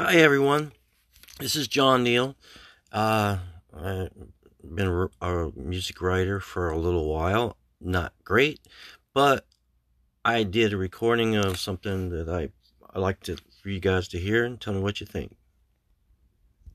Hi, everyone. This is John Neal. Uh, I've been a music writer for a little while. Not great, but I did a recording of something that I, I like to, for you guys to hear and tell me what you think.